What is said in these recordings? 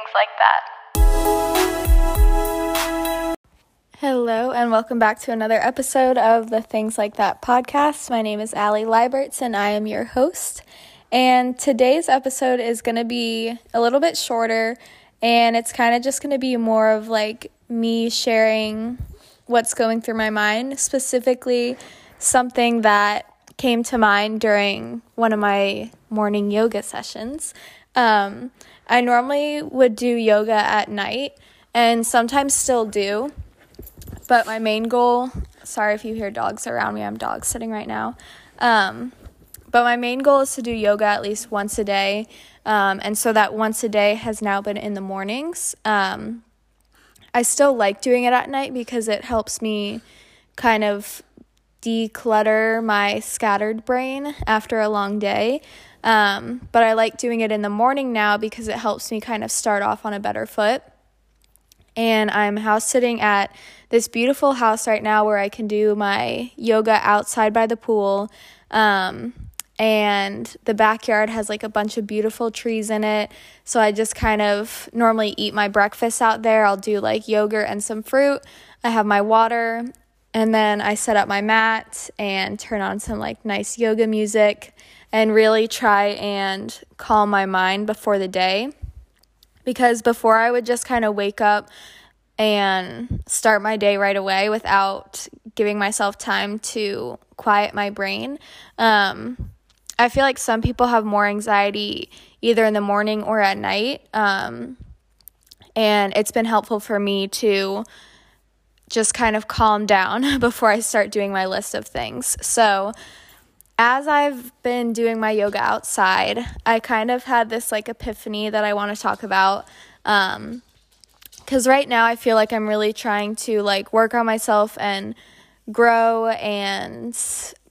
things like that. Hello, and welcome back to another episode of the Things Like That podcast. My name is Allie Liberts, and I am your host. And today's episode is going to be a little bit shorter, and it's kind of just going to be more of like me sharing what's going through my mind, specifically something that came to mind during one of my morning yoga sessions. Um, I normally would do yoga at night and sometimes still do, but my main goal sorry if you hear dogs around me, I'm dog sitting right now. Um, but my main goal is to do yoga at least once a day. Um, and so that once a day has now been in the mornings. Um, I still like doing it at night because it helps me kind of declutter my scattered brain after a long day. Um, but I like doing it in the morning now because it helps me kind of start off on a better foot. And I'm house sitting at this beautiful house right now where I can do my yoga outside by the pool. Um, and the backyard has like a bunch of beautiful trees in it. So I just kind of normally eat my breakfast out there. I'll do like yogurt and some fruit. I have my water, and then I set up my mat and turn on some like nice yoga music and really try and calm my mind before the day. Because before I would just kind of wake up and start my day right away without giving myself time to quiet my brain. Um, I feel like some people have more anxiety either in the morning or at night. Um, and it's been helpful for me to just kind of calm down before I start doing my list of things. So, as I've been doing my yoga outside, I kind of had this like epiphany that I want to talk about. Um, cuz right now I feel like I'm really trying to like work on myself and grow and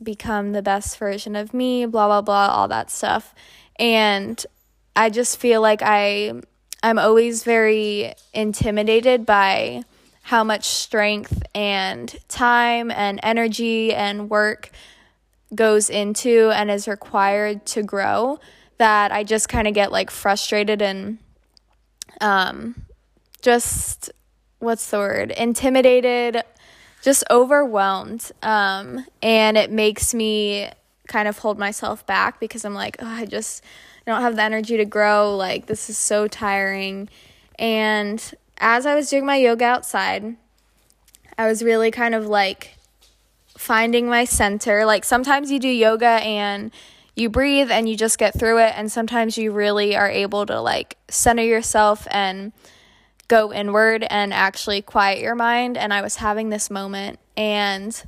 become the best version of me, blah blah blah, all that stuff. And I just feel like I I'm always very intimidated by how much strength and time and energy and work goes into and is required to grow that I just kind of get like frustrated and um just what's the word? Intimidated just overwhelmed um and it makes me kind of hold myself back because I'm like oh, I just don't have the energy to grow like this is so tiring. And as I was doing my yoga outside, I was really kind of like finding my center. Like sometimes you do yoga and you breathe and you just get through it, and sometimes you really are able to like center yourself and go inward and actually quiet your mind. And I was having this moment, and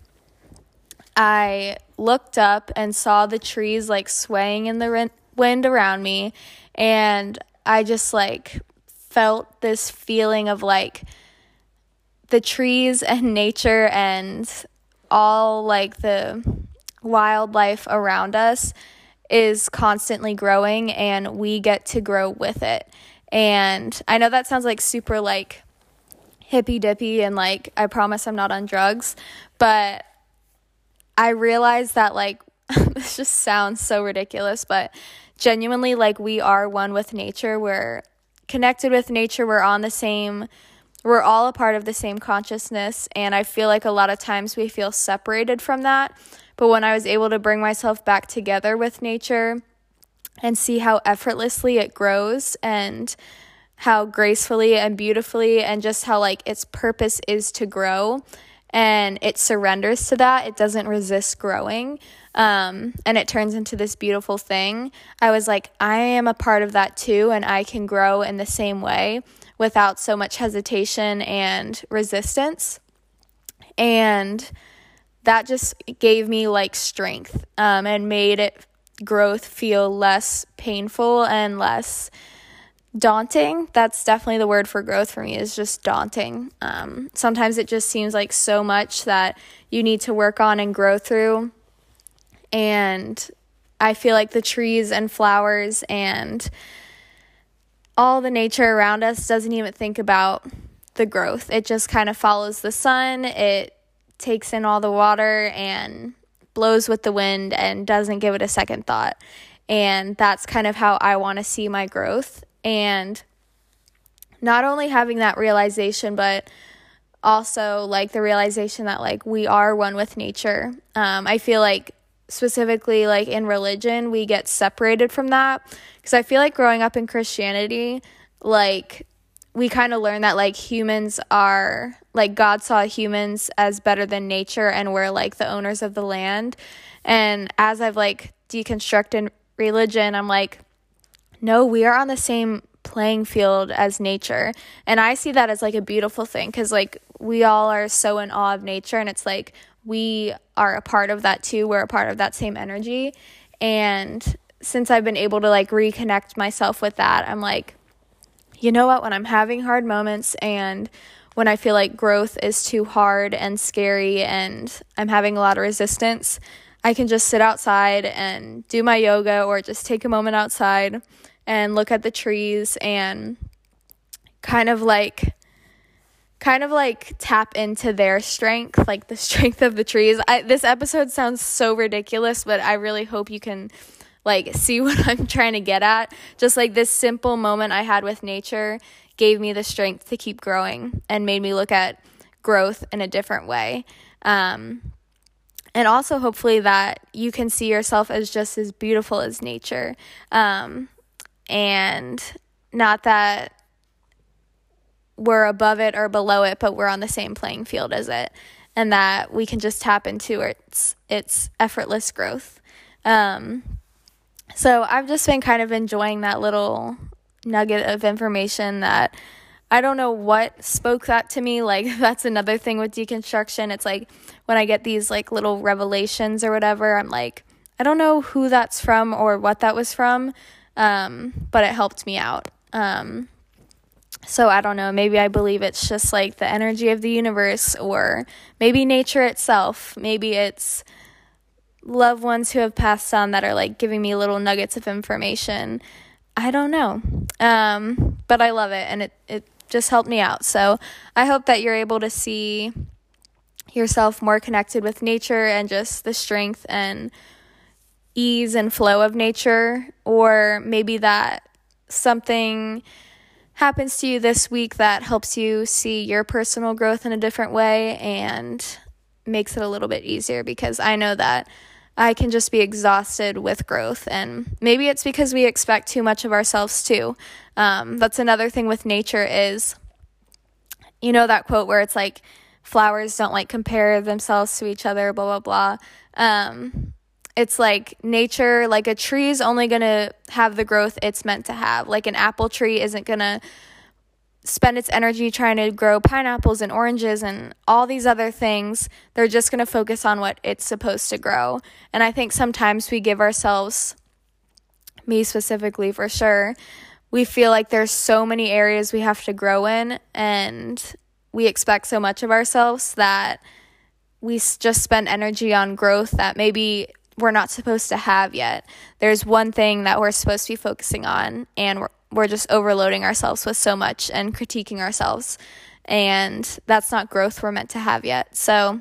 I looked up and saw the trees like swaying in the wind around me, and I just like felt this feeling of like the trees and nature and all like the wildlife around us is constantly growing and we get to grow with it. And I know that sounds like super like hippy dippy and like I promise I'm not on drugs, but I realize that like this just sounds so ridiculous, but genuinely like we are one with nature. We're connected with nature. We're on the same, we're all a part of the same consciousness. And I feel like a lot of times we feel separated from that. But when I was able to bring myself back together with nature and see how effortlessly it grows and how gracefully and beautifully and just how like its purpose is to grow and it surrenders to that it doesn't resist growing um, and it turns into this beautiful thing, I was like, I am a part of that too, and I can grow in the same way without so much hesitation and resistance. And that just gave me like strength um, and made it growth feel less painful and less daunting. That's definitely the word for growth for me is just daunting. Um, sometimes it just seems like so much that you need to work on and grow through and I feel like the trees and flowers and all the nature around us doesn't even think about the growth. It just kind of follows the sun, it takes in all the water and blows with the wind and doesn't give it a second thought. And that's kind of how I want to see my growth. And not only having that realization, but also like the realization that like we are one with nature. Um, I feel like specifically like in religion, we get separated from that because I feel like growing up in Christianity, like we kind of learn that like humans are like God saw humans as better than nature and we're like the owners of the land. And as I've like deconstructed religion, I'm like, no, we are on the same playing field as nature. And I see that as like a beautiful thing because like we all are so in awe of nature and it's like we are a part of that too. We're a part of that same energy. And since I've been able to like reconnect myself with that, I'm like, you know what? When I'm having hard moments and when I feel like growth is too hard and scary and I'm having a lot of resistance, I can just sit outside and do my yoga or just take a moment outside and look at the trees and kind of like kind of like tap into their strength, like the strength of the trees. I, this episode sounds so ridiculous, but I really hope you can like see what I'm trying to get at. Just like this simple moment I had with nature gave me the strength to keep growing and made me look at growth in a different way. Um, and also hopefully that you can see yourself as just as beautiful as nature um, and not that we're above it or below it but we're on the same playing field as it and that we can just tap into its its effortless growth um, so i've just been kind of enjoying that little nugget of information that I don't know what spoke that to me. Like, that's another thing with deconstruction. It's like when I get these like little revelations or whatever, I'm like, I don't know who that's from or what that was from, um, but it helped me out. Um, so I don't know. Maybe I believe it's just like the energy of the universe, or maybe nature itself. Maybe it's loved ones who have passed on that are like giving me little nuggets of information. I don't know. Um, but I love it, and it it just helped me out. So I hope that you're able to see yourself more connected with nature and just the strength and ease and flow of nature, or maybe that something happens to you this week that helps you see your personal growth in a different way and makes it a little bit easier because I know that I can just be exhausted with growth. And maybe it's because we expect too much of ourselves too. Um, that's another thing with nature is, you know, that quote where it's like, flowers don't like compare themselves to each other, blah, blah, blah. Um, it's like nature, like a tree is only going to have the growth it's meant to have. Like an apple tree isn't going to spend its energy trying to grow pineapples and oranges and all these other things. They're just going to focus on what it's supposed to grow. And I think sometimes we give ourselves, me specifically for sure, we feel like there's so many areas we have to grow in and we expect so much of ourselves that we just spend energy on growth that maybe we're not supposed to have yet. There's one thing that we're supposed to be focusing on and we're we're just overloading ourselves with so much and critiquing ourselves. And that's not growth we're meant to have yet. So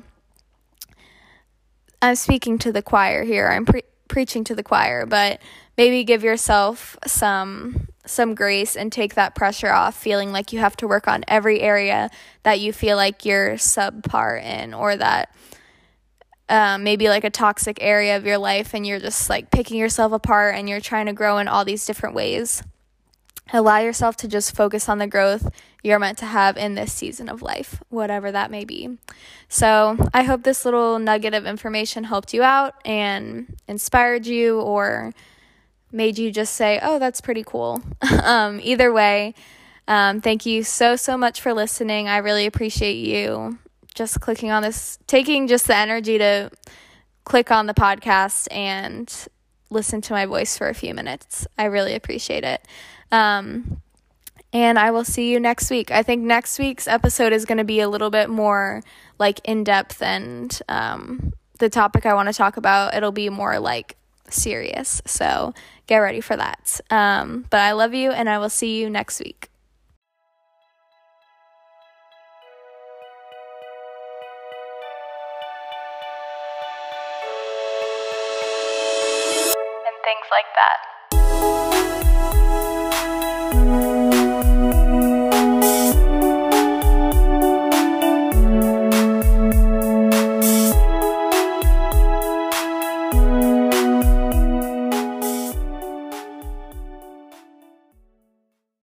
I'm speaking to the choir here. I'm pre- preaching to the choir, but maybe give yourself some some grace and take that pressure off feeling like you have to work on every area that you feel like you're subpar in or that um, maybe like a toxic area of your life and you're just like picking yourself apart and you're trying to grow in all these different ways. Allow yourself to just focus on the growth you're meant to have in this season of life, whatever that may be. So, I hope this little nugget of information helped you out and inspired you or made you just say, oh, that's pretty cool. um, either way, um, thank you so, so much for listening. I really appreciate you just clicking on this, taking just the energy to click on the podcast and listen to my voice for a few minutes. I really appreciate it. Um, and I will see you next week. I think next week's episode is going to be a little bit more like in depth and um, the topic I want to talk about, it'll be more like serious. So get ready for that. Um, but I love you and I will see you next week. Things like that.